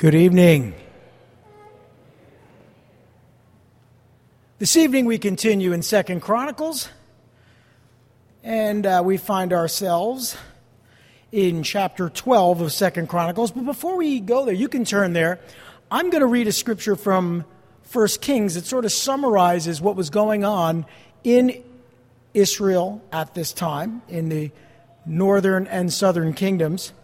Good evening. This evening we continue in Second Chronicles, and uh, we find ourselves in chapter 12 of Second Chronicles. But before we go there, you can turn there. I'm going to read a scripture from First Kings that sort of summarizes what was going on in Israel at this time, in the northern and southern kingdoms.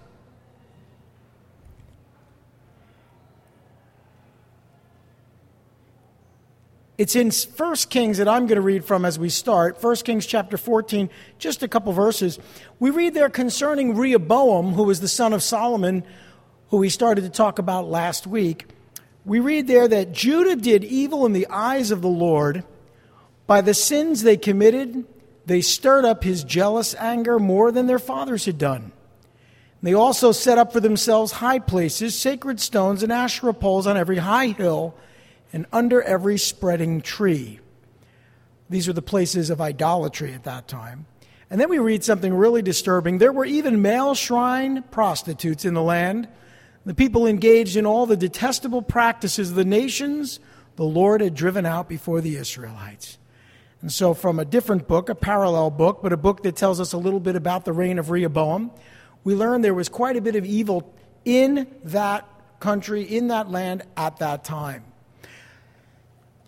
It's in 1 Kings that I'm going to read from as we start. 1 Kings chapter 14, just a couple verses. We read there concerning Rehoboam, who was the son of Solomon, who we started to talk about last week. We read there that Judah did evil in the eyes of the Lord. By the sins they committed, they stirred up his jealous anger more than their fathers had done. They also set up for themselves high places, sacred stones, and Asherah poles on every high hill and under every spreading tree. These were the places of idolatry at that time. And then we read something really disturbing. There were even male shrine prostitutes in the land. The people engaged in all the detestable practices of the nations the Lord had driven out before the Israelites. And so, from a different book, a parallel book, but a book that tells us a little bit about the reign of Rehoboam, we learn there was quite a bit of evil in that country, in that land at that time.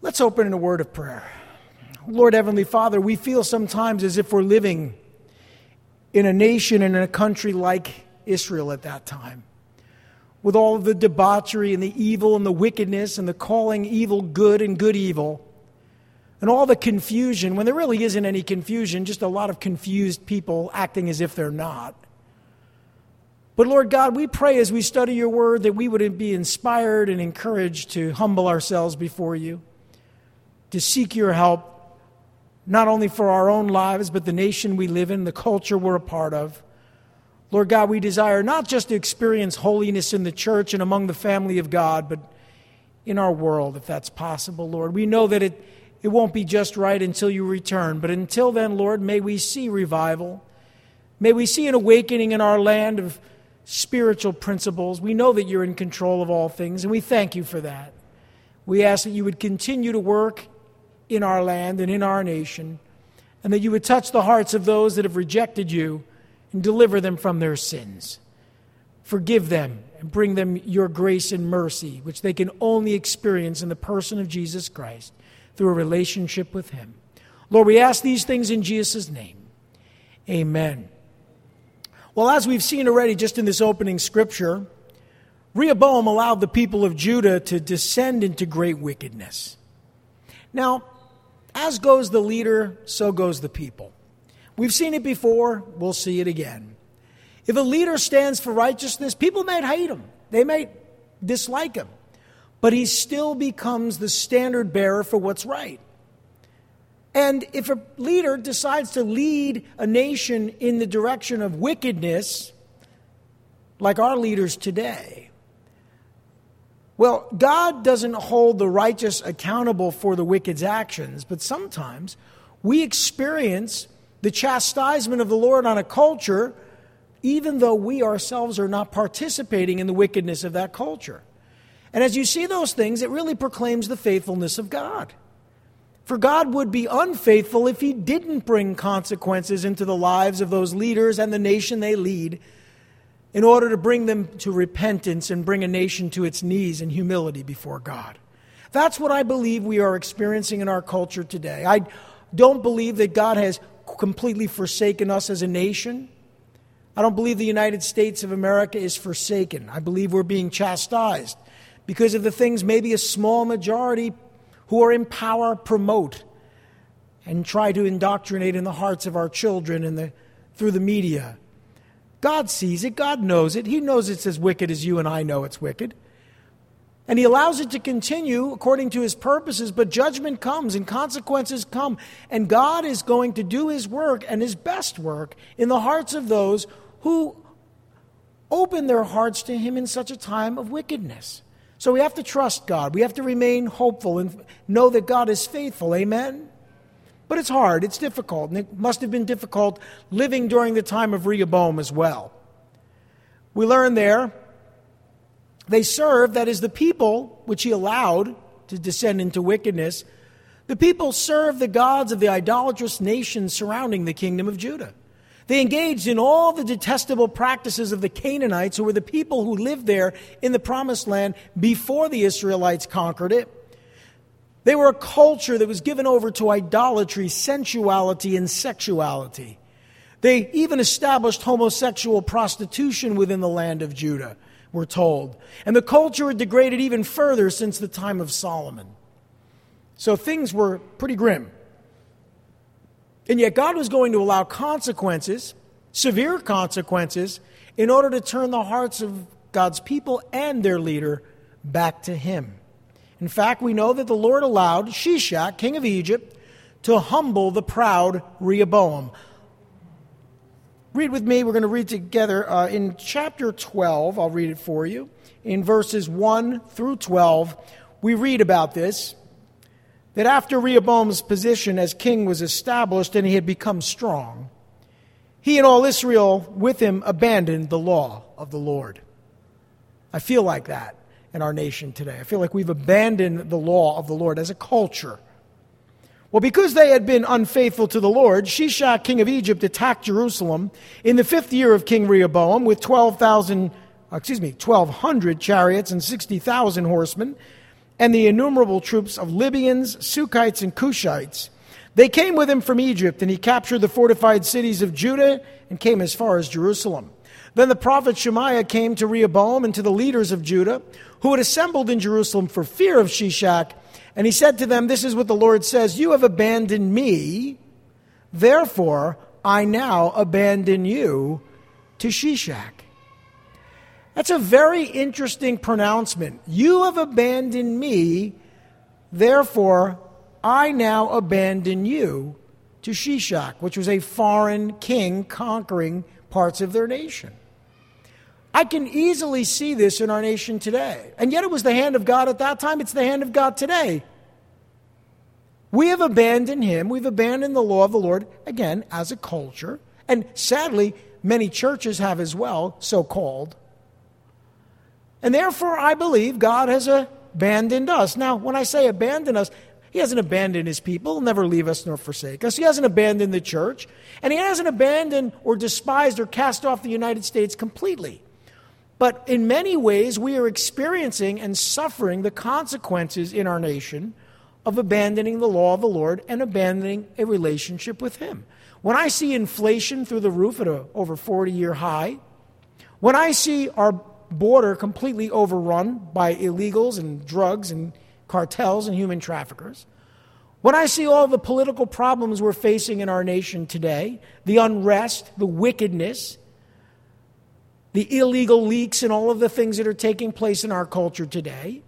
Let's open in a word of prayer. Lord Heavenly Father, we feel sometimes as if we're living in a nation and in a country like Israel at that time, with all the debauchery and the evil and the wickedness and the calling evil good and good evil, and all the confusion, when there really isn't any confusion, just a lot of confused people acting as if they're not. But Lord God, we pray as we study your word that we would be inspired and encouraged to humble ourselves before you to seek your help, not only for our own lives, but the nation we live in, the culture we're a part of. Lord God, we desire not just to experience holiness in the church and among the family of God, but in our world, if that's possible, Lord. We know that it, it won't be just right until you return, but until then, Lord, may we see revival. May we see an awakening in our land of spiritual principles. We know that you're in control of all things, and we thank you for that. We ask that you would continue to work in our land and in our nation, and that you would touch the hearts of those that have rejected you and deliver them from their sins. Forgive them and bring them your grace and mercy, which they can only experience in the person of Jesus Christ through a relationship with Him. Lord, we ask these things in Jesus' name. Amen. Well, as we've seen already just in this opening scripture, Rehoboam allowed the people of Judah to descend into great wickedness. Now, as goes the leader, so goes the people. We've seen it before, we'll see it again. If a leader stands for righteousness, people might hate him, they might dislike him, but he still becomes the standard bearer for what's right. And if a leader decides to lead a nation in the direction of wickedness, like our leaders today, well, God doesn't hold the righteous accountable for the wicked's actions, but sometimes we experience the chastisement of the Lord on a culture even though we ourselves are not participating in the wickedness of that culture. And as you see those things, it really proclaims the faithfulness of God. For God would be unfaithful if He didn't bring consequences into the lives of those leaders and the nation they lead in order to bring them to repentance and bring a nation to its knees in humility before God. That's what I believe we are experiencing in our culture today. I don't believe that God has completely forsaken us as a nation. I don't believe the United States of America is forsaken. I believe we're being chastised because of the things maybe a small majority who are in power promote and try to indoctrinate in the hearts of our children and the, through the media. God sees it, God knows it. He knows it's as wicked as you and I know it's wicked. And He allows it to continue according to His purposes, but judgment comes and consequences come. And God is going to do His work and His best work in the hearts of those who open their hearts to Him in such a time of wickedness. So we have to trust God. We have to remain hopeful and know that God is faithful. Amen? But it's hard, it's difficult, and it must have been difficult living during the time of Rehoboam as well. We learn there They served, that is, the people which he allowed to descend into wickedness, the people served the gods of the idolatrous nations surrounding the kingdom of Judah. They engaged in all the detestable practices of the Canaanites, who were the people who lived there in the promised land before the Israelites conquered it. They were a culture that was given over to idolatry, sensuality, and sexuality. They even established homosexual prostitution within the land of Judah, we're told. And the culture had degraded even further since the time of Solomon. So things were pretty grim. And yet God was going to allow consequences, severe consequences, in order to turn the hearts of God's people and their leader back to Him. In fact, we know that the Lord allowed Shishak, king of Egypt, to humble the proud Rehoboam. Read with me, we're going to read together uh, in chapter 12. I'll read it for you. In verses 1 through 12, we read about this that after Rehoboam's position as king was established and he had become strong, he and all Israel with him abandoned the law of the Lord. I feel like that in our nation today. I feel like we've abandoned the law of the Lord as a culture. Well, because they had been unfaithful to the Lord, Shishak, king of Egypt, attacked Jerusalem in the fifth year of King Rehoboam with 12,000, uh, excuse me, 1,200 chariots and 60,000 horsemen and the innumerable troops of Libyans, Sukkites, and Cushites. They came with him from Egypt, and he captured the fortified cities of Judah and came as far as Jerusalem. Then the prophet Shemaiah came to Rehoboam and to the leaders of Judah, who had assembled in Jerusalem for fear of Shishak, and he said to them, This is what the Lord says You have abandoned me, therefore I now abandon you to Shishak. That's a very interesting pronouncement. You have abandoned me, therefore I now abandon you to Shishak, which was a foreign king conquering parts of their nation. I can easily see this in our nation today. And yet it was the hand of God at that time, it's the hand of God today. We have abandoned him. We've abandoned the law of the Lord, again, as a culture. And sadly, many churches have as well, so called. And therefore, I believe God has abandoned us. Now, when I say abandon us, He hasn't abandoned His people, He'll never leave us nor forsake us. He hasn't abandoned the church, and He hasn't abandoned or despised or cast off the United States completely. But in many ways, we are experiencing and suffering the consequences in our nation of abandoning the law of the Lord and abandoning a relationship with Him. When I see inflation through the roof at a over 40 year high, when I see our border completely overrun by illegals and drugs and cartels and human traffickers. When I see all the political problems we're facing in our nation today, the unrest, the wickedness, the illegal leaks, and all of the things that are taking place in our culture today,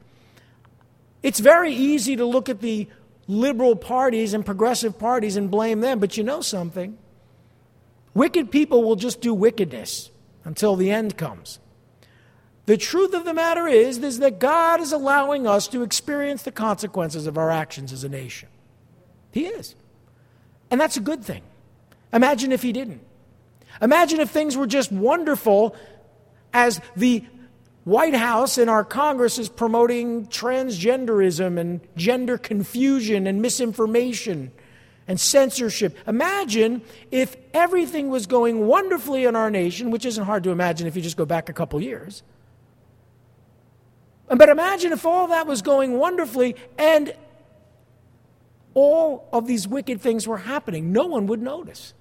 it's very easy to look at the liberal parties and progressive parties and blame them. But you know something? Wicked people will just do wickedness until the end comes. The truth of the matter is, is that God is allowing us to experience the consequences of our actions as a nation. He is. And that's a good thing. Imagine if He didn't. Imagine if things were just wonderful as the White House and our Congress is promoting transgenderism and gender confusion and misinformation and censorship. Imagine if everything was going wonderfully in our nation, which isn't hard to imagine if you just go back a couple years. But imagine if all that was going wonderfully and all of these wicked things were happening. No one would notice.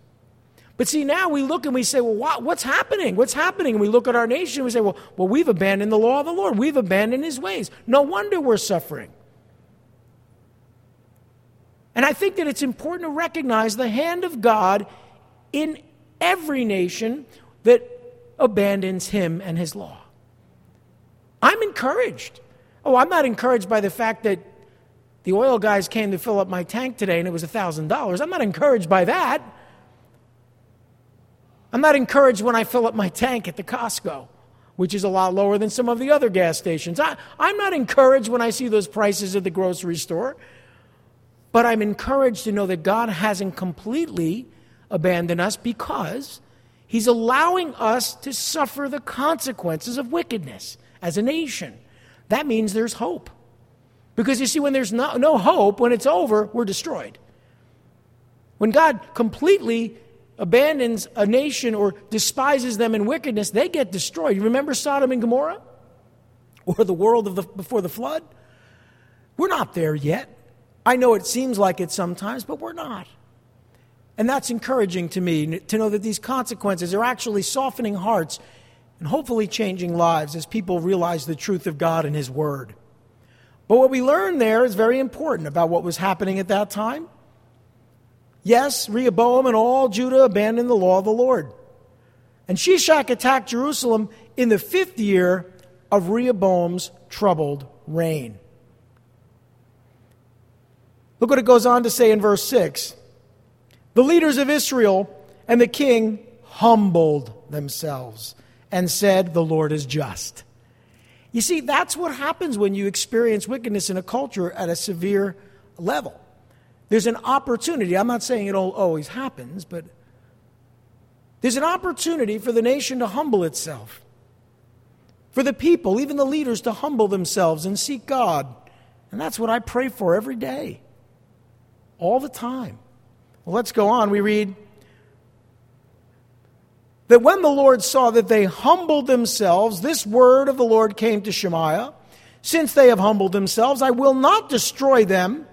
But see, now we look and we say, well, what's happening? What's happening? And we look at our nation and we say, well, well, we've abandoned the law of the Lord. We've abandoned his ways. No wonder we're suffering. And I think that it's important to recognize the hand of God in every nation that abandons him and his law. I'm encouraged. Oh, I'm not encouraged by the fact that the oil guys came to fill up my tank today and it was $1,000. I'm not encouraged by that. I'm not encouraged when I fill up my tank at the Costco, which is a lot lower than some of the other gas stations. I, I'm not encouraged when I see those prices at the grocery store. But I'm encouraged to know that God hasn't completely abandoned us because He's allowing us to suffer the consequences of wickedness as a nation. That means there's hope. Because you see, when there's no, no hope, when it's over, we're destroyed. When God completely abandons a nation or despises them in wickedness, they get destroyed. You remember Sodom and Gomorrah? Or the world of the, before the flood? We're not there yet. I know it seems like it sometimes, but we're not. And that's encouraging to me to know that these consequences are actually softening hearts and hopefully changing lives as people realize the truth of God and His Word. But what we learn there is very important about what was happening at that time. Yes, Rehoboam and all Judah abandoned the law of the Lord. And Shishak attacked Jerusalem in the fifth year of Rehoboam's troubled reign. Look what it goes on to say in verse 6. The leaders of Israel and the king humbled themselves and said, The Lord is just. You see, that's what happens when you experience wickedness in a culture at a severe level. There's an opportunity. I'm not saying it all always happens, but there's an opportunity for the nation to humble itself, for the people, even the leaders, to humble themselves and seek God. And that's what I pray for every day, all the time. Well, let's go on. We read that when the Lord saw that they humbled themselves, this word of the Lord came to Shemaiah Since they have humbled themselves, I will not destroy them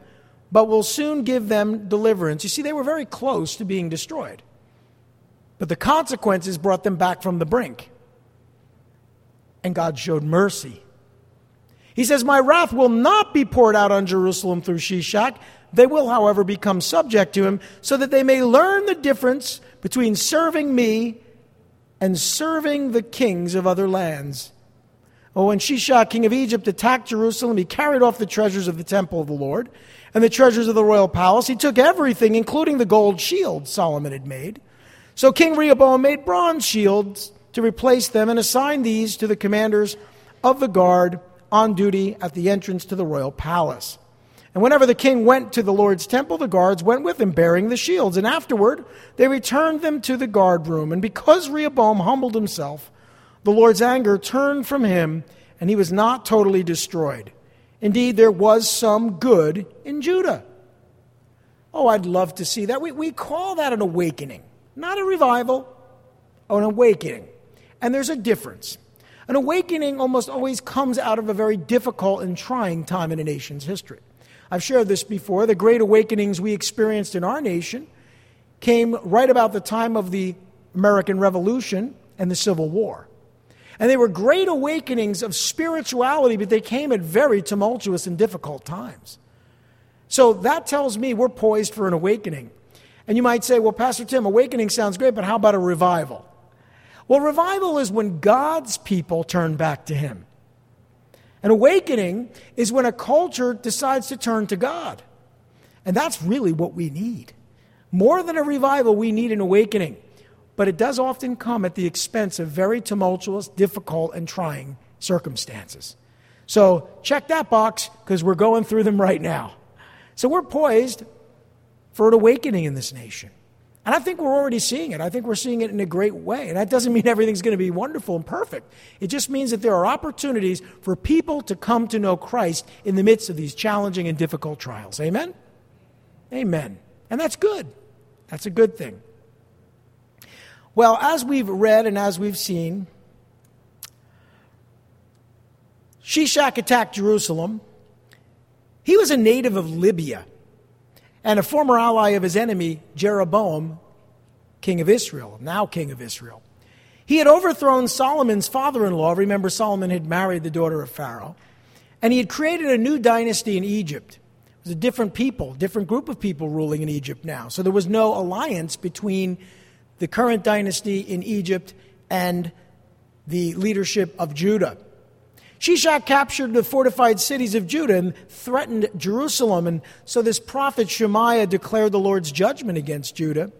but will soon give them deliverance. You see, they were very close to being destroyed. But the consequences brought them back from the brink. And God showed mercy. He says, My wrath will not be poured out on Jerusalem through Shishak. They will, however, become subject to him, so that they may learn the difference between serving me and serving the kings of other lands. Oh, when Shishak, king of Egypt, attacked Jerusalem, he carried off the treasures of the temple of the Lord and the treasures of the royal palace. He took everything, including the gold shield Solomon had made. So King Rehoboam made bronze shields to replace them and assigned these to the commanders of the guard on duty at the entrance to the royal palace. And whenever the king went to the Lord's temple, the guards went with him bearing the shields. And afterward, they returned them to the guard room. And because Rehoboam humbled himself, the Lord's anger turned from him, and he was not totally destroyed. Indeed, there was some good in Judah. Oh, I'd love to see that. We, we call that an awakening, not a revival, oh, an awakening. And there's a difference. An awakening almost always comes out of a very difficult and trying time in a nation's history. I've shared this before. The great awakenings we experienced in our nation came right about the time of the American Revolution and the Civil War. And they were great awakenings of spirituality, but they came at very tumultuous and difficult times. So that tells me we're poised for an awakening. And you might say, well, Pastor Tim, awakening sounds great, but how about a revival? Well, revival is when God's people turn back to Him. An awakening is when a culture decides to turn to God. And that's really what we need. More than a revival, we need an awakening but it does often come at the expense of very tumultuous, difficult, and trying circumstances. So check that box because we're going through them right now. So we're poised for an awakening in this nation. And I think we're already seeing it. I think we're seeing it in a great way. And that doesn't mean everything's going to be wonderful and perfect. It just means that there are opportunities for people to come to know Christ in the midst of these challenging and difficult trials. Amen? Amen. And that's good. That's a good thing. Well, as we've read and as we've seen, Shishak attacked Jerusalem. He was a native of Libya and a former ally of his enemy, Jeroboam, king of Israel, now king of Israel. He had overthrown Solomon's father in law. Remember, Solomon had married the daughter of Pharaoh. And he had created a new dynasty in Egypt. It was a different people, different group of people ruling in Egypt now. So there was no alliance between the current dynasty in Egypt and the leadership of Judah. Shishak captured the fortified cities of Judah and threatened Jerusalem. And so this prophet Shemaiah declared the Lord's judgment against Judah.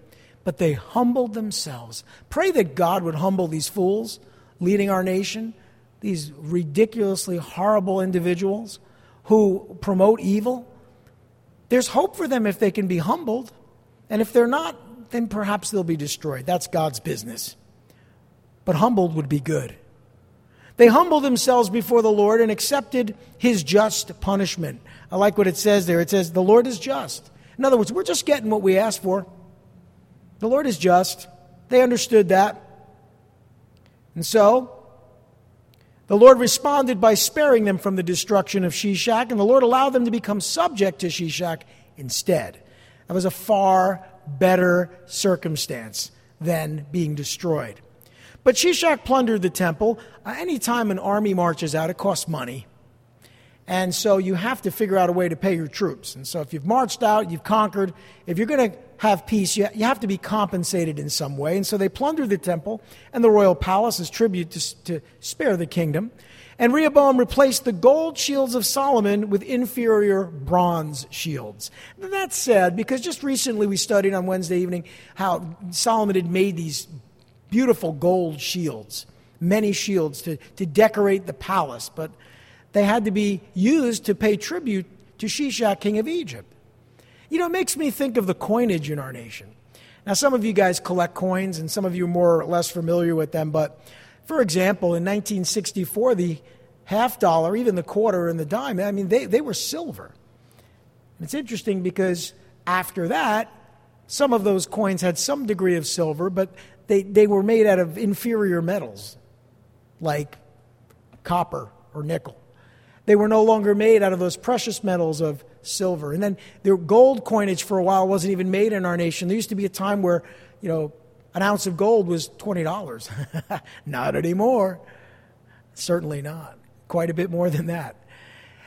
But they humbled themselves. Pray that God would humble these fools leading our nation, these ridiculously horrible individuals who promote evil. There's hope for them if they can be humbled. And if they're not, then perhaps they'll be destroyed. That's God's business. but humbled would be good. They humbled themselves before the Lord and accepted his just punishment. I like what it says there. It says, The Lord is just. In other words, we're just getting what we asked for. The Lord is just. They understood that. And so, the Lord responded by sparing them from the destruction of Shishak, and the Lord allowed them to become subject to Shishak instead. That was a far better circumstance than being destroyed. But Shishak plundered the temple. Uh, anytime an army marches out, it costs money. And so you have to figure out a way to pay your troops. And so if you've marched out, you've conquered, if you're going to have peace, you, have to be compensated in some way. And so they plundered the temple and the royal palace as tribute to, to spare the kingdom. And Rehoboam replaced the gold shields of Solomon with inferior bronze shields. And that's sad because just recently we studied on Wednesday evening how Solomon had made these beautiful gold shields, many shields to, to decorate the palace. But they had to be used to pay tribute to Shishak, king of Egypt. You know, it makes me think of the coinage in our nation. Now, some of you guys collect coins, and some of you are more or less familiar with them, but for example, in 1964, the half dollar, even the quarter and the dime, I mean, they, they were silver. And it's interesting because after that, some of those coins had some degree of silver, but they, they were made out of inferior metals like copper or nickel. They were no longer made out of those precious metals of silver. And then the gold coinage for a while wasn't even made in our nation. There used to be a time where, you know, an ounce of gold was $20. not anymore. Certainly not. Quite a bit more than that.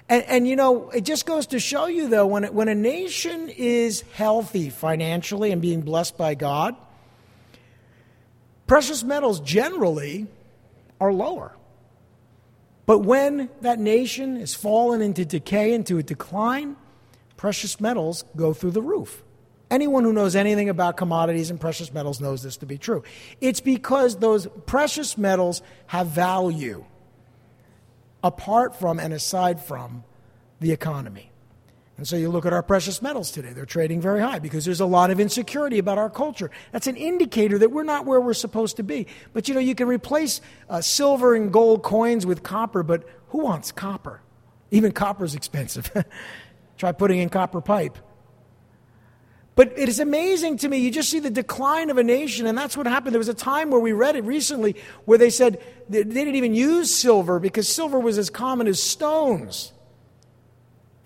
And, and, you know, it just goes to show you, though, when, it, when a nation is healthy financially and being blessed by God, precious metals generally are lower. But when that nation has fallen into decay, into a decline, precious metals go through the roof. Anyone who knows anything about commodities and precious metals knows this to be true. It's because those precious metals have value apart from and aside from the economy. And so you look at our precious metals today, they're trading very high because there's a lot of insecurity about our culture. That's an indicator that we're not where we're supposed to be. But you know, you can replace uh, silver and gold coins with copper, but who wants copper? Even copper is expensive. Try putting in copper pipe. But it is amazing to me. You just see the decline of a nation, and that's what happened. There was a time where we read it recently where they said they didn't even use silver because silver was as common as stones.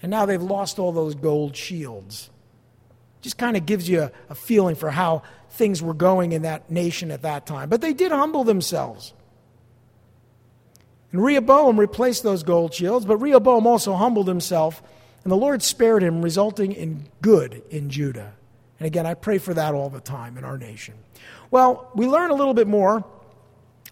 And now they've lost all those gold shields. Just kind of gives you a, a feeling for how things were going in that nation at that time. But they did humble themselves. And Rehoboam replaced those gold shields, but Rehoboam also humbled himself, and the Lord spared him, resulting in good in Judah. And again, I pray for that all the time in our nation. Well, we learn a little bit more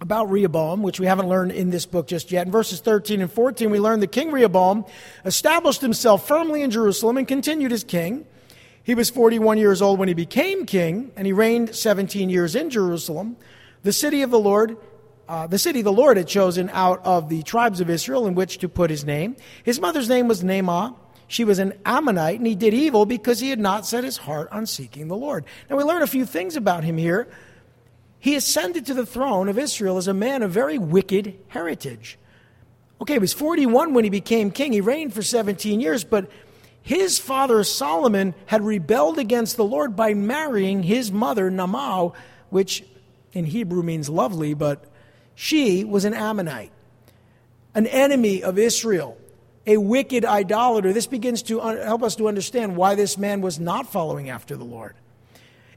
about Rehoboam, which we haven't learned in this book just yet. In verses 13 and 14, we learn that King Rehoboam established himself firmly in Jerusalem and continued as king. He was 41 years old when he became king, and he reigned 17 years in Jerusalem, the city of the Lord, uh, the city the Lord had chosen out of the tribes of Israel in which to put his name. His mother's name was Naamah. She was an Ammonite, and he did evil because he had not set his heart on seeking the Lord. Now, we learn a few things about him here he ascended to the throne of Israel as a man of very wicked heritage. Okay, he was 41 when he became king. He reigned for 17 years, but his father Solomon had rebelled against the Lord by marrying his mother Naamah, which in Hebrew means lovely, but she was an Ammonite, an enemy of Israel, a wicked idolater. This begins to help us to understand why this man was not following after the Lord.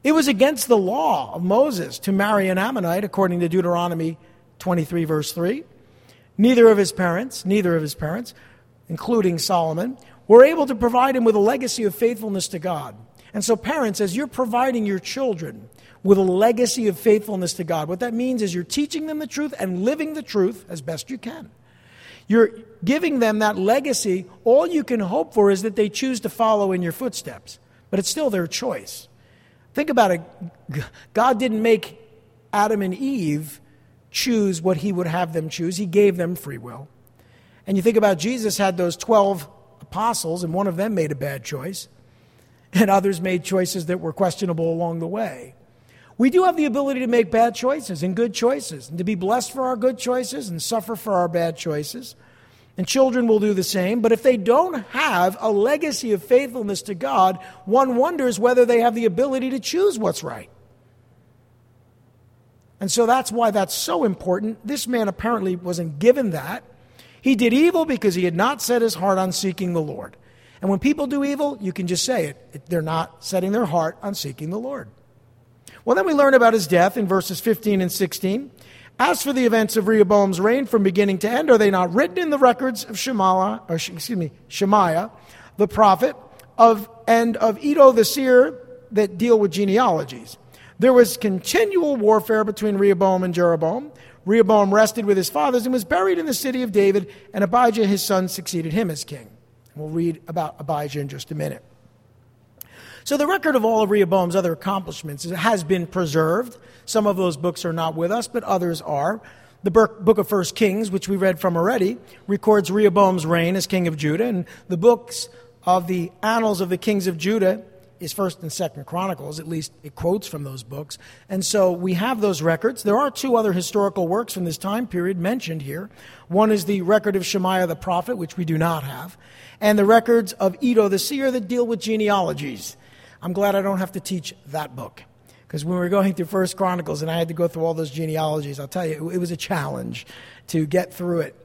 It was against the law of Moses to marry an Ammonite, according to Deuteronomy 23, verse 3. Neither of his parents, neither of his parents, including Solomon, were able to provide him with a legacy of faithfulness to God. And so, parents, as you're providing your children with a legacy of faithfulness to God, what that means is you're teaching them the truth and living the truth as best you can. You're giving them that legacy. All you can hope for is that they choose to follow in your footsteps, but it's still their choice. Think about it. God didn't make Adam and Eve choose what he would have them choose, he gave them free will. And you think about Jesus had those 12 apostles, and one of them made a bad choice, and others made choices that were questionable along the way. We do have the ability to make bad choices and good choices, and to be blessed for our good choices and suffer for our bad choices. And children will do the same. But if they don't have a legacy of faithfulness to God, one wonders whether they have the ability to choose what's right. And so that's why that's so important. This man apparently wasn't given that. He did evil because he had not set his heart on seeking the Lord. And when people do evil, you can just say it. They're not setting their heart on seeking the Lord. Well, then we learn about his death in verses 15 and 16. As for the events of Rehoboam's reign from beginning to end, are they not written in the records of Shemaiah, or excuse me, Shemaiah, the prophet, of and of Iddo the seer that deal with genealogies? There was continual warfare between Rehoboam and Jeroboam. Rehoboam rested with his fathers and was buried in the city of David, and Abijah his son succeeded him as king. We'll read about Abijah in just a minute. So, the record of all of Rehoboam's other accomplishments has been preserved. Some of those books are not with us, but others are. The book of First Kings, which we read from already, records Rehoboam's reign as king of Judah, and the books of the annals of the kings of Judah is First and Second Chronicles. At least it quotes from those books, and so we have those records. There are two other historical works from this time period mentioned here. One is the record of Shemaiah the prophet, which we do not have, and the records of Iddo the seer that deal with genealogies. I'm glad I don't have to teach that book. Because when we were going through First Chronicles and I had to go through all those genealogies, I'll tell you, it was a challenge to get through it.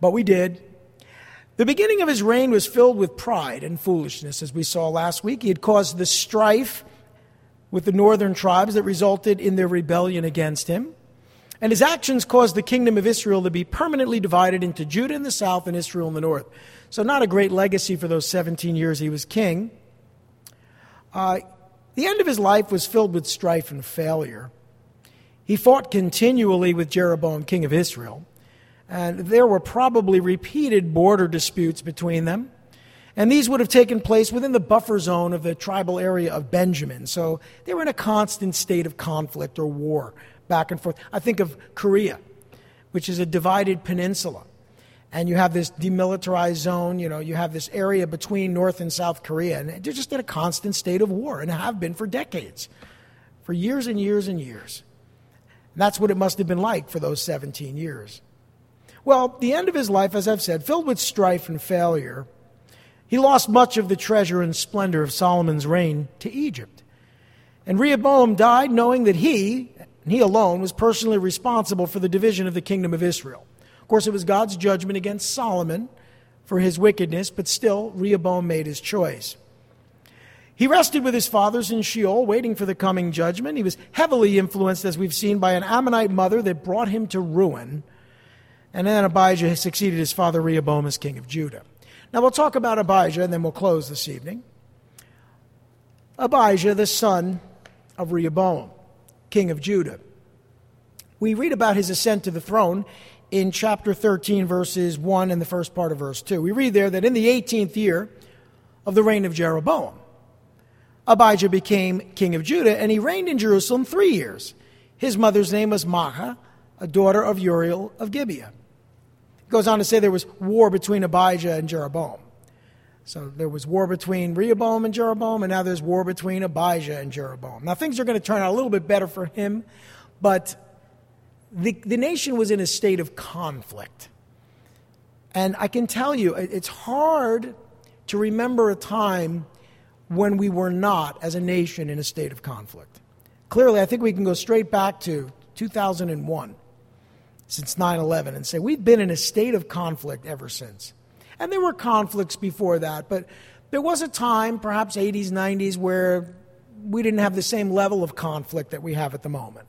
But we did. The beginning of his reign was filled with pride and foolishness, as we saw last week. He had caused the strife with the northern tribes that resulted in their rebellion against him. And his actions caused the kingdom of Israel to be permanently divided into Judah in the south and Israel in the north. So, not a great legacy for those 17 years he was king. Uh, the end of his life was filled with strife and failure. He fought continually with Jeroboam, king of Israel, and there were probably repeated border disputes between them. And these would have taken place within the buffer zone of the tribal area of Benjamin. So they were in a constant state of conflict or war back and forth. I think of Korea, which is a divided peninsula and you have this demilitarized zone. You know, you have this area between North and South Korea, and they're just in a constant state of war and have been for decades, for years and years and years. And that's what it must have been like for those 17 years. Well, the end of his life, as I've said, filled with strife and failure, he lost much of the treasure and splendor of Solomon's reign to Egypt. And Rehoboam died knowing that he, and he alone, was personally responsible for the division of the kingdom of Israel course, it was God's judgment against Solomon for his wickedness, but still, Rehoboam made his choice. He rested with his fathers in Sheol, waiting for the coming judgment. He was heavily influenced, as we've seen, by an Ammonite mother that brought him to ruin. And then Abijah succeeded his father Rehoboam as king of Judah. Now we'll talk about Abijah and then we'll close this evening. Abijah, the son of Rehoboam, king of Judah. We read about his ascent to the throne in chapter 13, verses 1 and the first part of verse 2. We read there that in the 18th year of the reign of Jeroboam, Abijah became king of Judah, and he reigned in Jerusalem three years. His mother's name was Maacah, a daughter of Uriel of Gibeah. It goes on to say there was war between Abijah and Jeroboam. So there was war between Rehoboam and Jeroboam, and now there's war between Abijah and Jeroboam. Now things are going to turn out a little bit better for him, but the, the nation was in a state of conflict. And I can tell you, it's hard to remember a time when we were not, as a nation, in a state of conflict. Clearly, I think we can go straight back to 2001, since 9 11, and say we've been in a state of conflict ever since. And there were conflicts before that, but there was a time, perhaps 80s, 90s, where we didn't have the same level of conflict that we have at the moment.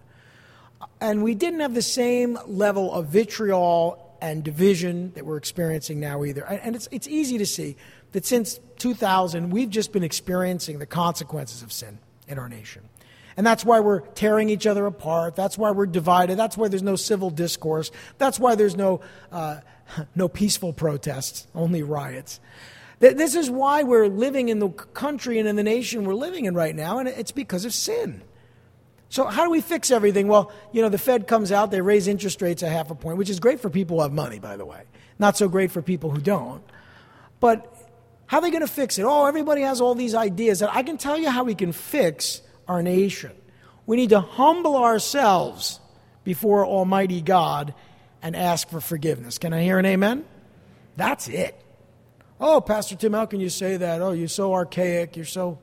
And we didn't have the same level of vitriol and division that we're experiencing now either. And it's, it's easy to see that since 2000, we've just been experiencing the consequences of sin in our nation. And that's why we're tearing each other apart. That's why we're divided. That's why there's no civil discourse. That's why there's no, uh, no peaceful protests, only riots. This is why we're living in the country and in the nation we're living in right now, and it's because of sin. So, how do we fix everything? Well, you know, the Fed comes out, they raise interest rates a half a point, which is great for people who have money, by the way. Not so great for people who don't. But how are they going to fix it? Oh, everybody has all these ideas. And I can tell you how we can fix our nation. We need to humble ourselves before Almighty God and ask for forgiveness. Can I hear an amen? That's it. Oh, Pastor Tim, how can you say that? Oh, you're so archaic. You're so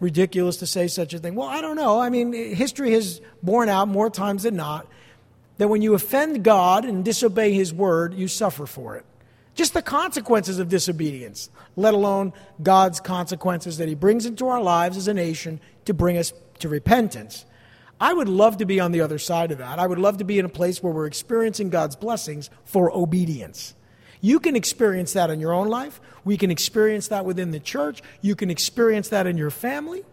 ridiculous to say such a thing. Well, I don't know. I mean, history has borne out more times than not that when you offend God and disobey His word, you suffer for it. Just the consequences of disobedience, let alone God's consequences that He brings into our lives as a nation to bring us to repentance. I would love to be on the other side of that. I would love to be in a place where we're experiencing God's blessings for obedience. You can experience that in your own life. We can experience that within the church. You can experience that in your family.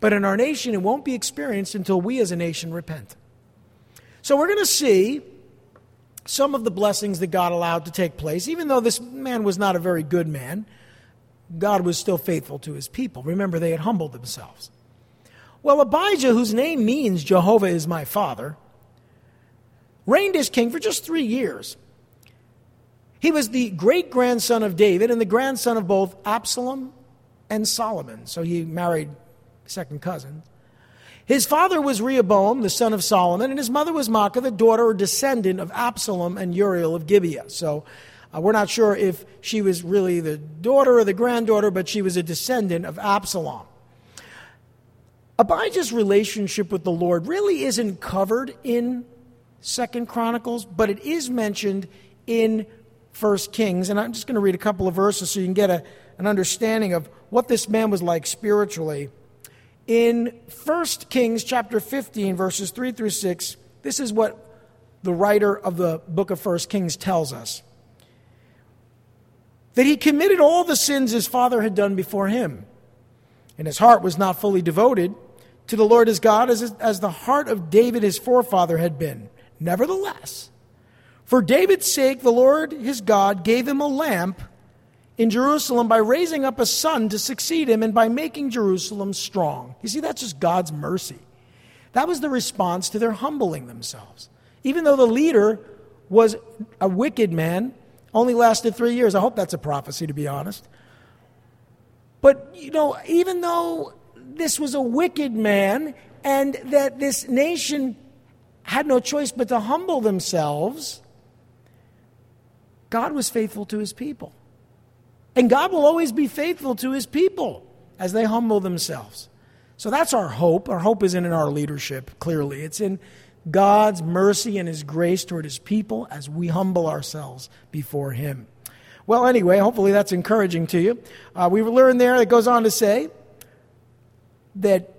But in our nation, it won't be experienced until we as a nation repent. So we're going to see some of the blessings that God allowed to take place. Even though this man was not a very good man, God was still faithful to his people. Remember, they had humbled themselves. Well, Abijah, whose name means Jehovah is my father, reigned as king for just three years. He was the great grandson of David and the grandson of both Absalom and Solomon. So he married second cousin. His father was Rehoboam, the son of Solomon, and his mother was Maacah, the daughter or descendant of Absalom and Uriel of Gibeah. So uh, we're not sure if she was really the daughter or the granddaughter, but she was a descendant of Absalom. Abijah's relationship with the Lord really isn't covered in Second Chronicles, but it is mentioned in First Kings, and I'm just going to read a couple of verses so you can get a, an understanding of what this man was like spiritually. In First Kings chapter 15, verses 3 through 6, this is what the writer of the book of First Kings tells us. That he committed all the sins his father had done before him, and his heart was not fully devoted to the Lord his God as, as the heart of David his forefather had been. Nevertheless, for David's sake, the Lord his God gave him a lamp in Jerusalem by raising up a son to succeed him and by making Jerusalem strong. You see, that's just God's mercy. That was the response to their humbling themselves. Even though the leader was a wicked man, only lasted three years. I hope that's a prophecy, to be honest. But, you know, even though this was a wicked man and that this nation had no choice but to humble themselves, God was faithful to his people. And God will always be faithful to his people as they humble themselves. So that's our hope. Our hope isn't in our leadership, clearly. It's in God's mercy and his grace toward his people as we humble ourselves before him. Well, anyway, hopefully that's encouraging to you. Uh, we learned there, it goes on to say that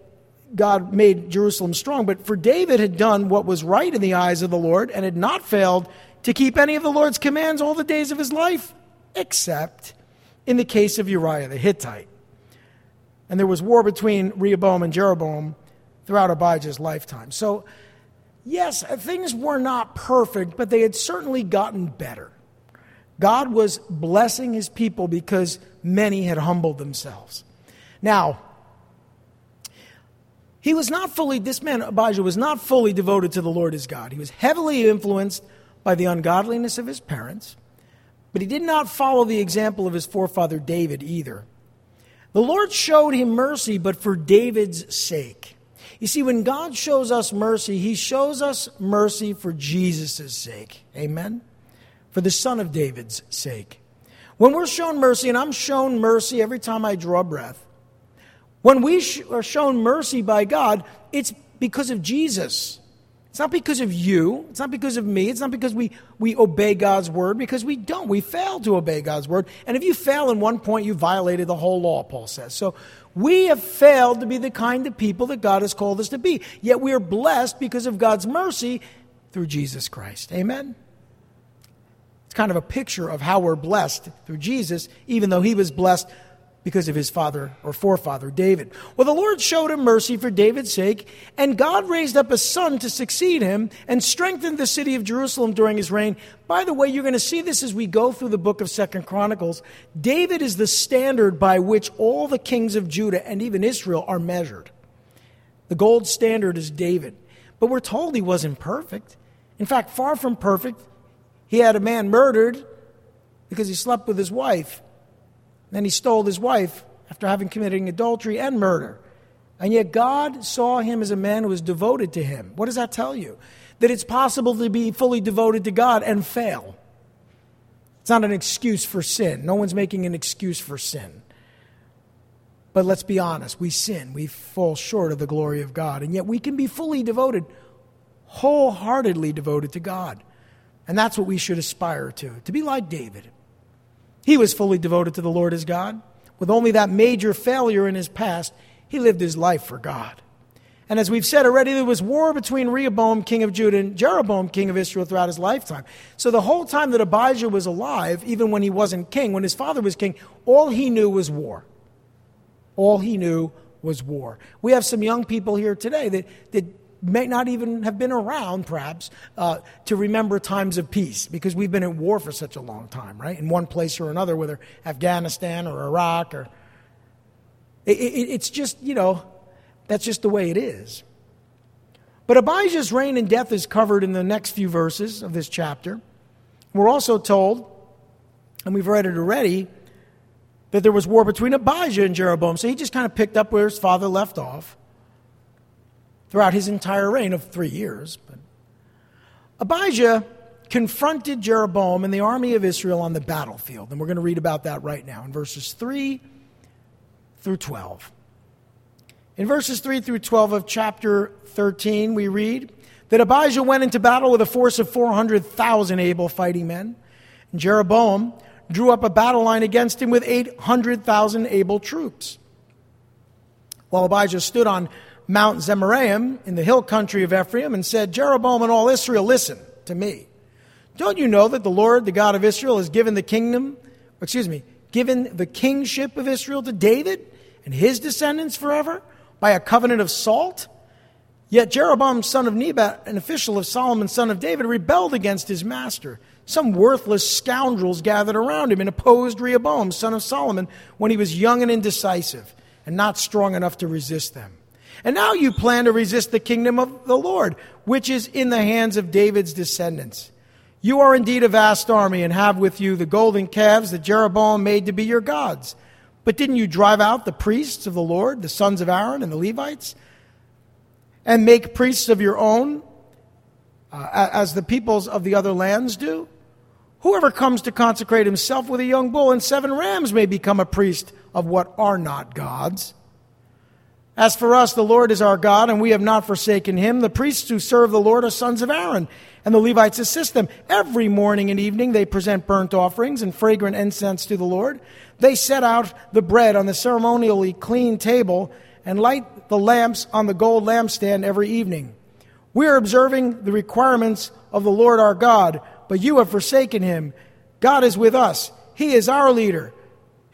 God made Jerusalem strong, but for David had done what was right in the eyes of the Lord and had not failed to keep any of the Lord's commands all the days of his life, except in the case of Uriah the Hittite. And there was war between Rehoboam and Jeroboam throughout Abijah's lifetime. So, yes, things were not perfect, but they had certainly gotten better. God was blessing his people because many had humbled themselves. Now, he was not fully, this man Abijah was not fully devoted to the Lord his God. He was heavily influenced by the ungodliness of his parents, but he did not follow the example of his forefather David either. The Lord showed him mercy, but for David's sake. You see, when God shows us mercy, he shows us mercy for Jesus' sake. Amen? For the Son of David's sake. When we're shown mercy, and I'm shown mercy every time I draw breath, when we are shown mercy by God, it's because of Jesus. It's not because of you. It's not because of me. It's not because we, we obey God's word, because we don't. We fail to obey God's word. And if you fail in one point, you violated the whole law, Paul says. So we have failed to be the kind of people that God has called us to be. Yet we are blessed because of God's mercy through Jesus Christ. Amen? It's kind of a picture of how we're blessed through Jesus, even though he was blessed because of his father or forefather David. Well, the Lord showed him mercy for David's sake, and God raised up a son to succeed him and strengthened the city of Jerusalem during his reign. By the way, you're going to see this as we go through the book of Second Chronicles. David is the standard by which all the kings of Judah and even Israel are measured. The gold standard is David. But we're told he wasn't perfect. In fact, far from perfect, he had a man murdered because he slept with his wife. Then he stole his wife after having committed adultery and murder. And yet God saw him as a man who was devoted to him. What does that tell you? That it's possible to be fully devoted to God and fail. It's not an excuse for sin. No one's making an excuse for sin. But let's be honest, we sin. We fall short of the glory of God. And yet we can be fully devoted, wholeheartedly devoted to God. And that's what we should aspire to, to be like David. He was fully devoted to the Lord as God. With only that major failure in his past, he lived his life for God. And as we've said already, there was war between Rehoboam, king of Judah, and Jeroboam, king of Israel, throughout his lifetime. So the whole time that Abijah was alive, even when he wasn't king, when his father was king, all he knew was war. All he knew was war. We have some young people here today that, that may not even have been around, perhaps, uh, to remember times of peace because we've been at war for such a long time, right? In one place or another, whether Afghanistan or Iraq or. It, it, it's just, you know, that's just the way it is. But Abijah's reign and death is covered in the next few verses of this chapter. We're also told, and we've read it already, that there was war between Abijah and Jeroboam. So he just kind of picked up where his father left off throughout his entire reign of three years. But Abijah confronted Jeroboam and the army of Israel on the battlefield. And we're going to read about that right now in verses 3 through 12. In verses 3 through 12 of chapter 13, we read that Abijah went into battle with a force of 400,000 able fighting men. And Jeroboam drew up a battle line against him with 800,000 able troops. While Abijah stood on Mount Zemaraim in the hill country of Ephraim and said, Jeroboam and all Israel, listen to me. Don't you know that the Lord, the God of Israel, has given the kingdom, excuse me, given the kingship of Israel to David and his descendants forever by a covenant of salt? Yet Jeroboam, son of Nebat, an official of Solomon, son of David, rebelled against his master. Some worthless scoundrels gathered around him and opposed Rehoboam, son of Solomon, when he was young and indecisive and not strong enough to resist them. And now you plan to resist the kingdom of the Lord, which is in the hands of David's descendants. You are indeed a vast army and have with you the golden calves that Jeroboam made to be your gods. But didn't you drive out the priests of the Lord, the sons of Aaron and the Levites, and make priests of your own, uh, as the peoples of the other lands do? Whoever comes to consecrate himself with a young bull and seven rams may become a priest of what are not gods. As for us, the Lord is our God, and we have not forsaken him. The priests who serve the Lord are sons of Aaron, and the Levites assist them. Every morning and evening they present burnt offerings and fragrant incense to the Lord. They set out the bread on the ceremonially clean table and light the lamps on the gold lampstand every evening. We are observing the requirements of the Lord our God but you have forsaken him. God is with us. He is our leader.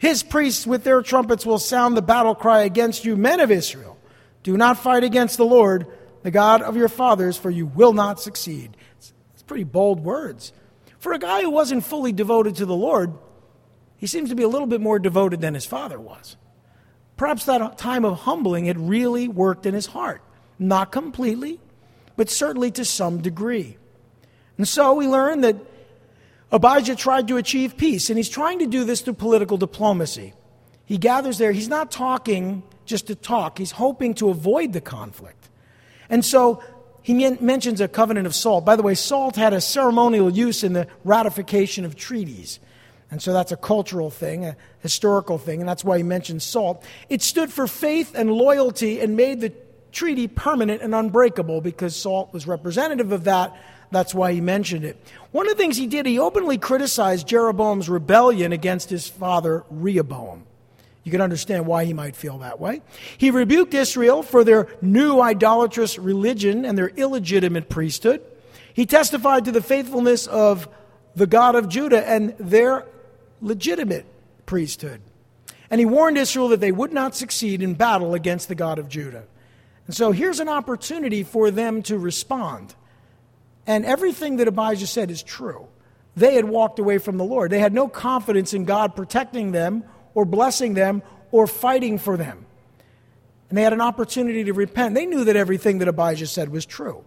His priests with their trumpets will sound the battle cry against you, men of Israel. Do not fight against the Lord, the God of your fathers, for you will not succeed. It's, pretty bold words. For a guy who wasn't fully devoted to the Lord, he seems to be a little bit more devoted than his father was. Perhaps that time of humbling had really worked in his heart. Not completely, but certainly to some degree. And so we learn that Abijah tried to achieve peace, and he's trying to do this through political diplomacy. He gathers there, he's not talking just to talk, he's hoping to avoid the conflict. And so he mentions a covenant of salt. By the way, salt had a ceremonial use in the ratification of treaties. And so that's a cultural thing, a historical thing, and that's why he mentions salt. It stood for faith and loyalty and made the treaty permanent and unbreakable because salt was representative of that that's why he mentioned it. One of the things he did, he openly criticized Jeroboam's rebellion against his father Rehoboam. You can understand why he might feel that way. He rebuked Israel for their new idolatrous religion and their illegitimate priesthood. He testified to the faithfulness of the God of Judah and their legitimate priesthood. And he warned Israel that they would not succeed in battle against the God of Judah. And so here's an opportunity for them to respond. And everything that Abijah said is true. They had walked away from the Lord. They had no confidence in God protecting them or blessing them or fighting for them. And they had an opportunity to repent. They knew that everything that Abijah said was true.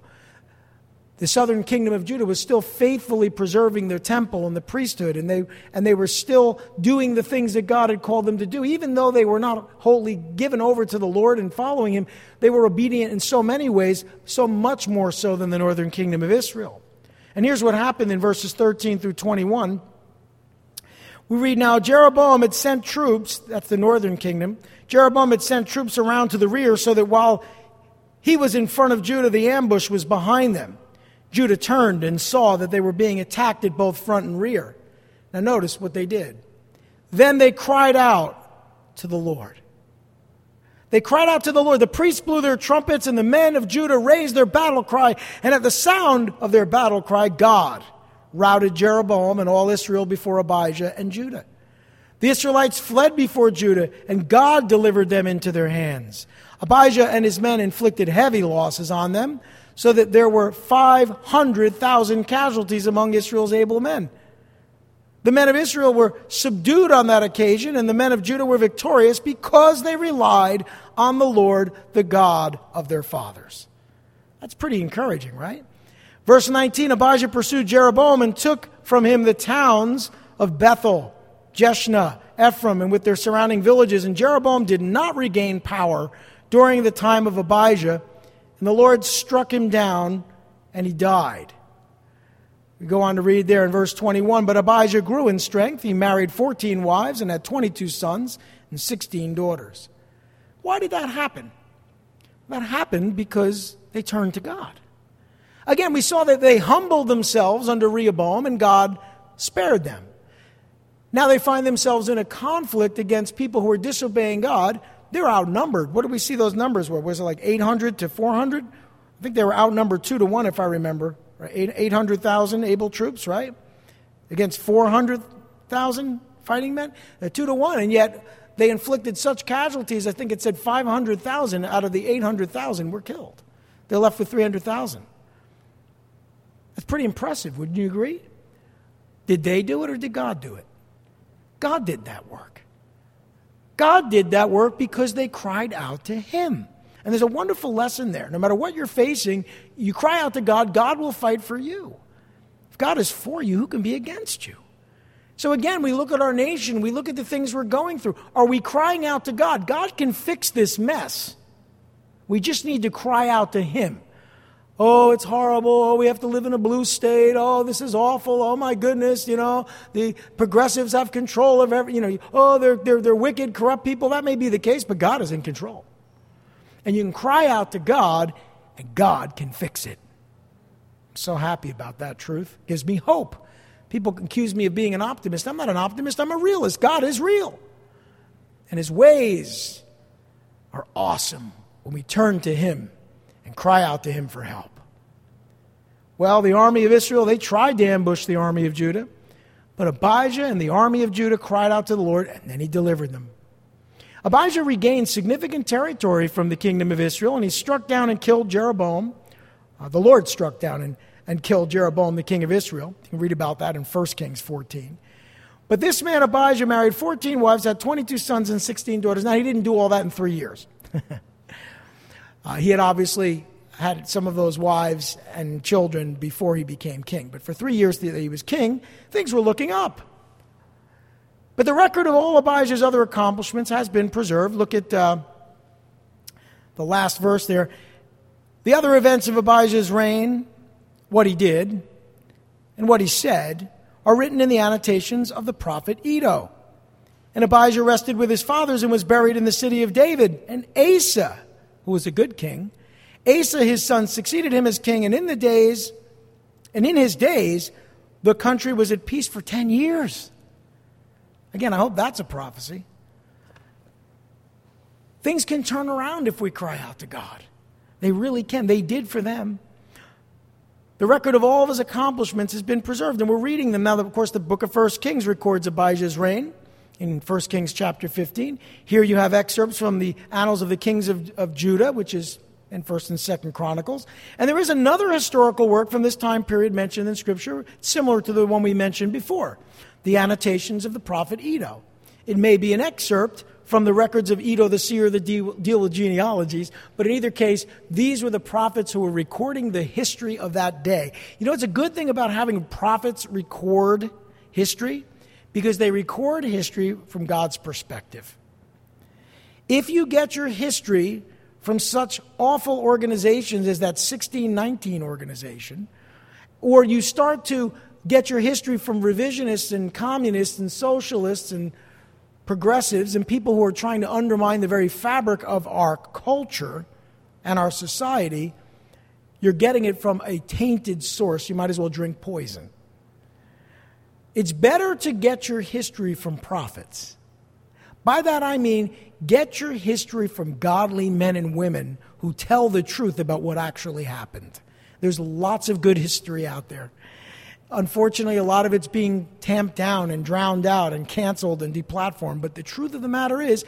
The southern kingdom of Judah was still faithfully preserving their temple and the priesthood, and they, and they were still doing the things that God had called them to do. Even though they were not wholly given over to the Lord and following Him, they were obedient in so many ways, so much more so than the northern kingdom of Israel. And here's what happened in verses 13 through 21. We read now Jeroboam had sent troops, that's the northern kingdom. Jeroboam had sent troops around to the rear so that while he was in front of Judah, the ambush was behind them. Judah turned and saw that they were being attacked at both front and rear. Now, notice what they did. Then they cried out to the Lord. They cried out to the Lord. The priests blew their trumpets, and the men of Judah raised their battle cry. And at the sound of their battle cry, God routed Jeroboam and all Israel before Abijah and Judah. The Israelites fled before Judah, and God delivered them into their hands. Abijah and his men inflicted heavy losses on them, so that there were 500,000 casualties among Israel's able men. The men of Israel were subdued on that occasion, and the men of Judah were victorious because they relied on the Lord, the God of their fathers. That's pretty encouraging, right? Verse 19 Abijah pursued Jeroboam and took from him the towns of Bethel, Jeshna, Ephraim, and with their surrounding villages. And Jeroboam did not regain power during the time of Abijah and the Lord struck him down, and he died. We go on to read there in verse 21 But Abijah grew in strength. He married 14 wives and had 22 sons and 16 daughters. Why did that happen? That happened because they turned to God. Again, we saw that they humbled themselves under Rehoboam and God spared them. Now they find themselves in a conflict against people who are disobeying God they're outnumbered. What do we see those numbers were? Was it like 800 to 400? I think they were outnumbered 2 to 1, if I remember. Right? 800,000 able troops, right? Against 400,000 fighting men? Uh, 2 to 1. And yet they inflicted such casualties, I think it said 500,000 out of the 800,000 were killed. They're left with 300,000. That's pretty impressive, wouldn't you agree? Did they do it or did God do it? God did that work. God did that work because they cried out to Him. And there's a wonderful lesson there. No matter what you're facing, you cry out to God, God will fight for you. If God is for you, who can be against you? So again, we look at our nation, we look at the things we're going through. Are we crying out to God? God can fix this mess. We just need to cry out to Him. Oh, it's horrible. Oh, we have to live in a blue state. Oh, this is awful. Oh, my goodness. You know, the progressives have control of every, you know, oh, they're, they're, they're wicked, corrupt people. That may be the case, but God is in control. And you can cry out to God, and God can fix it. I'm so happy about that truth. It Gives me hope. People accuse me of being an optimist. I'm not an optimist, I'm a realist. God is real. And his ways are awesome when we turn to him cry out to him for help. Well, the army of Israel, they tried to ambush the army of Judah, but Abijah and the army of Judah cried out to the Lord, and then he delivered them. Abijah regained significant territory from the kingdom of Israel, and he struck down and killed Jeroboam. Uh, the Lord struck down and, and killed Jeroboam, the king of Israel. You can read about that in 1 Kings 14. But this man, Abijah, married 14 wives, had 22 sons and 16 daughters. Now, he didn't do all that in three years. Uh, he had obviously had some of those wives and children before he became king. But for three years that he was king, things were looking up. But the record of all Abijah's other accomplishments has been preserved. Look at uh, the last verse there. The other events of Abijah's reign, what he did, and what he said, are written in the annotations of the prophet Iddo. And Abijah rested with his fathers and was buried in the city of David. And Asa, who was a good king. Asa, his son, succeeded him as king, and in the days, and in his days, the country was at peace for 10 years. Again, I hope that's a prophecy. Things can turn around if we cry out to God. They really can. They did for them. The record of all of his accomplishments has been preserved, and we're reading them now. Of course, the book of First Kings records Abijah's reign in 1 Kings chapter 15. Here you have excerpts from the Annals of the Kings of, of Judah, which is in 1st and 2nd Chronicles. And there is another historical work from this time period mentioned in Scripture, similar to the one we mentioned before, the annotations of the prophet Iddo. It may be an excerpt from the records of Iddo the seer that deal with genealogies, but in either case, these were the prophets who were recording the history of that day. You know, it's a good thing about having prophets record history because they record history from God's perspective. If you get your history from such awful organizations as that 1619 organization, or you start to get your history from revisionists and communists and socialists and progressives and people who are trying to undermine the very fabric of our culture and our society, you're getting it from a tainted source. You might as well drink poison. It's better to get your history from prophets. By that I mean, get your history from godly men and women who tell the truth about what actually happened. There's lots of good history out there. Unfortunately, a lot of it's being tamped down and drowned out and canceled and deplatformed. But the truth of the matter is,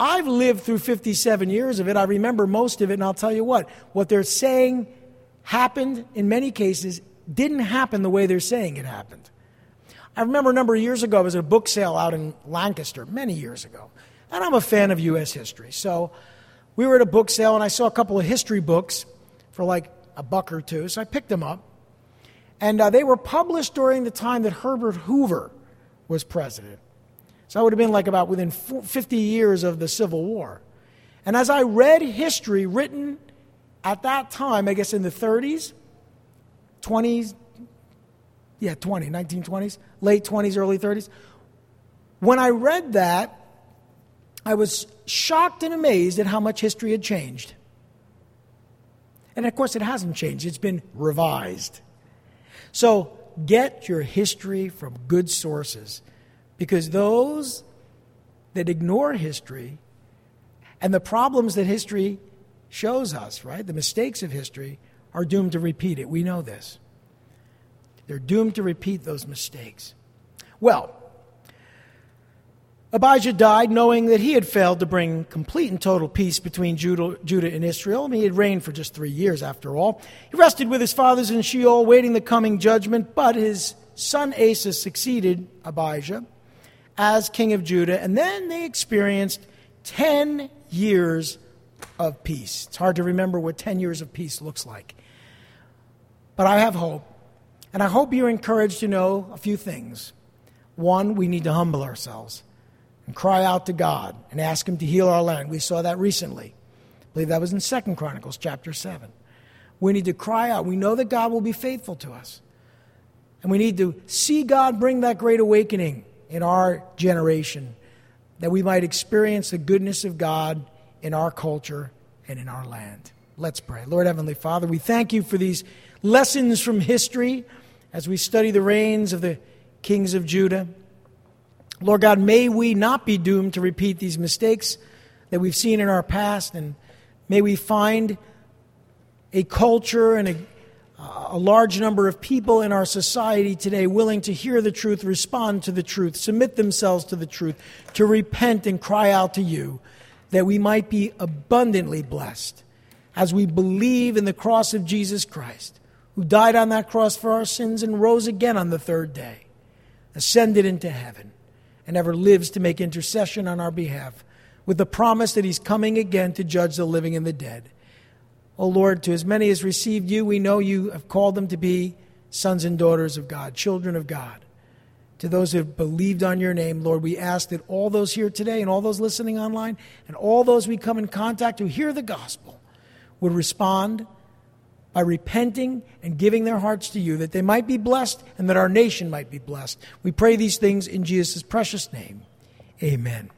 I've lived through 57 years of it. I remember most of it, and I'll tell you what, what they're saying happened in many cases didn't happen the way they're saying it happened. I remember a number of years ago, I was at a book sale out in Lancaster, many years ago. And I'm a fan of U.S. history. So we were at a book sale, and I saw a couple of history books for like a buck or two. So I picked them up. And uh, they were published during the time that Herbert Hoover was president. So that would have been like about within 50 years of the Civil War. And as I read history written at that time, I guess in the 30s, 20s, yeah, 20, 1920s, late 20s, early 30s, when I read that, I was shocked and amazed at how much history had changed. And of course, it hasn't changed, it's been revised. So get your history from good sources because those that ignore history and the problems that history shows us, right, the mistakes of history, are doomed to repeat it. We know this. They're doomed to repeat those mistakes. Well, Abijah died knowing that he had failed to bring complete and total peace between Judah, Judah, and Israel. I mean, he had reigned for just three years after all. He rested with his fathers in Sheol, waiting the coming judgment, but his son Asa succeeded Abijah as king of Judah, and then they experienced 10 years of peace. It's hard to remember what 10 years of peace looks like. But I have hope, and I hope you're encouraged to know a few things. One, we need to humble ourselves and cry out to God and ask Him to heal our land. We saw that recently. I believe that was in Second Chronicles chapter 7. We need to cry out. We know that God will be faithful to us. And we need to see God bring that great awakening in our generation, that we might experience the goodness of God in our culture and in our land. Let's pray. Lord Heavenly Father, we thank you for these lessons from history as we study the reigns of the kings of Judah. Lord God, may we not be doomed to repeat these mistakes that we've seen in our past, and may we find a culture and a, a large number of people in our society today willing to hear the truth, respond to the truth, submit themselves to the truth, to repent and cry out to you, that we might be abundantly blessed as we believe in the cross of Jesus Christ, who died on that cross for our sins and rose again on the third day, ascended into heaven and ever lives to make intercession on our behalf, with the promise that he's coming again to judge the living and the dead. O Lord, to as many as received you, we know you have called them to be sons and daughters of God, children of God. To those who have believed on your name, Lord, we ask that all those here today and all those listening online and all those we come in contact who hear the gospel would respond by repenting and giving their hearts to you, that they might be blessed and that our nation might be blessed. We pray these things in Jesus' precious name. Amen.